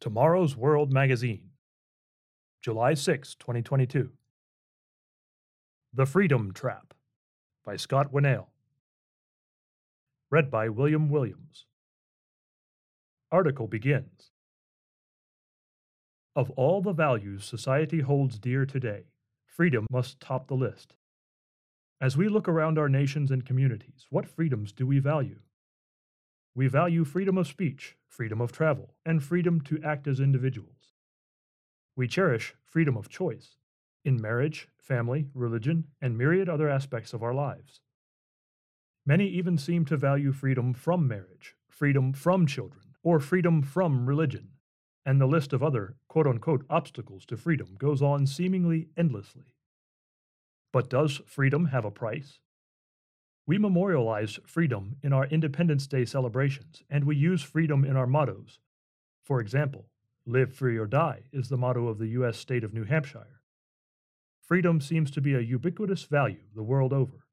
Tomorrow's World Magazine, July 6, 2022. The Freedom Trap by Scott Winnail. Read by William Williams. Article begins Of all the values society holds dear today, freedom must top the list. As we look around our nations and communities, what freedoms do we value? We value freedom of speech, freedom of travel, and freedom to act as individuals. We cherish freedom of choice in marriage, family, religion, and myriad other aspects of our lives. Many even seem to value freedom from marriage, freedom from children, or freedom from religion, and the list of other quote unquote obstacles to freedom goes on seemingly endlessly. But does freedom have a price? We memorialize freedom in our Independence Day celebrations, and we use freedom in our mottos. For example, Live Free or Die is the motto of the U.S. state of New Hampshire. Freedom seems to be a ubiquitous value the world over.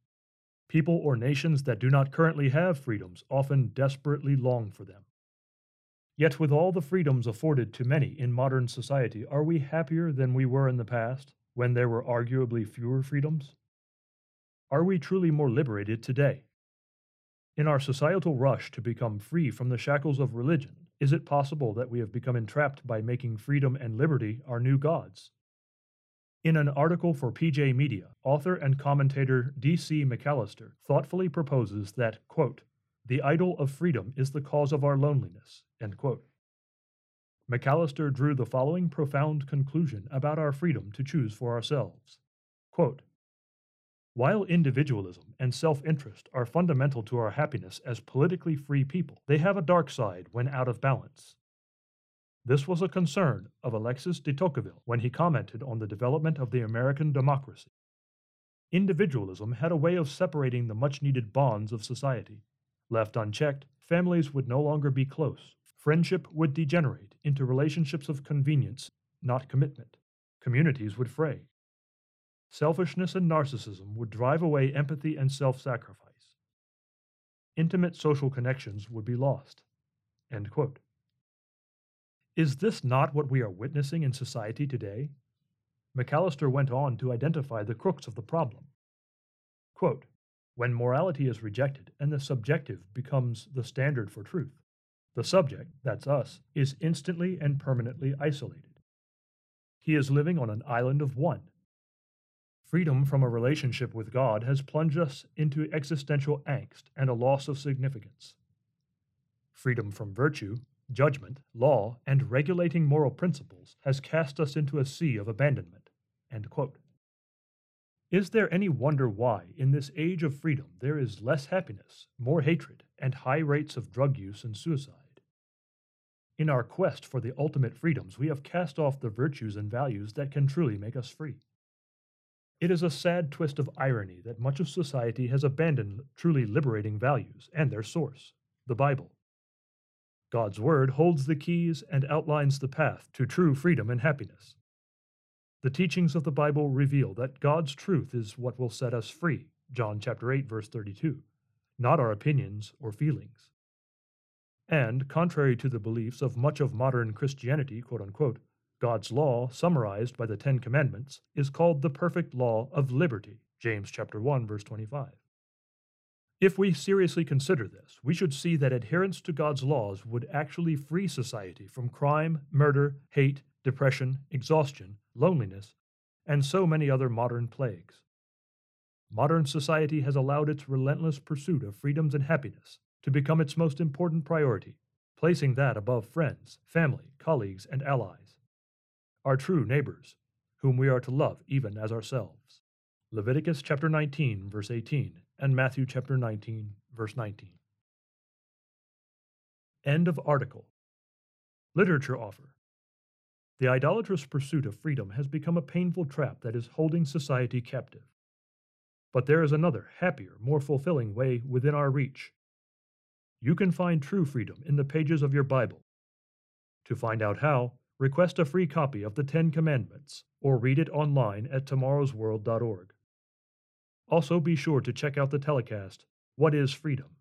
People or nations that do not currently have freedoms often desperately long for them. Yet, with all the freedoms afforded to many in modern society, are we happier than we were in the past, when there were arguably fewer freedoms? Are we truly more liberated today? In our societal rush to become free from the shackles of religion, is it possible that we have become entrapped by making freedom and liberty our new gods? In an article for PJ Media, author and commentator D.C. McAllister thoughtfully proposes that, quote, the idol of freedom is the cause of our loneliness, end quote. McAllister drew the following profound conclusion about our freedom to choose for ourselves. Quote, while individualism and self interest are fundamental to our happiness as politically free people, they have a dark side when out of balance. This was a concern of Alexis de Tocqueville when he commented on the development of the American democracy. Individualism had a way of separating the much needed bonds of society. Left unchecked, families would no longer be close. Friendship would degenerate into relationships of convenience, not commitment. Communities would fray. Selfishness and narcissism would drive away empathy and self sacrifice. Intimate social connections would be lost. Is this not what we are witnessing in society today? McAllister went on to identify the crux of the problem. Quote, when morality is rejected and the subjective becomes the standard for truth, the subject, that's us, is instantly and permanently isolated. He is living on an island of one, Freedom from a relationship with God has plunged us into existential angst and a loss of significance. Freedom from virtue, judgment, law, and regulating moral principles has cast us into a sea of abandonment. Is there any wonder why, in this age of freedom, there is less happiness, more hatred, and high rates of drug use and suicide? In our quest for the ultimate freedoms, we have cast off the virtues and values that can truly make us free. It is a sad twist of irony that much of society has abandoned truly liberating values and their source, the Bible. God's Word holds the keys and outlines the path to true freedom and happiness. The teachings of the Bible reveal that God's truth is what will set us free, John chapter 8 verse 32, not our opinions or feelings. And contrary to the beliefs of much of modern Christianity, quote unquote, God's law, summarized by the 10 commandments, is called the perfect law of liberty, James chapter 1 verse 25. If we seriously consider this, we should see that adherence to God's laws would actually free society from crime, murder, hate, depression, exhaustion, loneliness, and so many other modern plagues. Modern society has allowed its relentless pursuit of freedoms and happiness to become its most important priority, placing that above friends, family, colleagues, and allies our true neighbors, whom we are to love even as ourselves. Leviticus chapter 19, verse 18, and Matthew chapter 19, verse 19. End of article. Literature offer. The idolatrous pursuit of freedom has become a painful trap that is holding society captive. But there is another, happier, more fulfilling way within our reach. You can find true freedom in the pages of your Bible. To find out how, request a free copy of the Ten Commandments or read it online at tomorrowsworld.org. Also, be sure to check out the telecast, What is Freedom?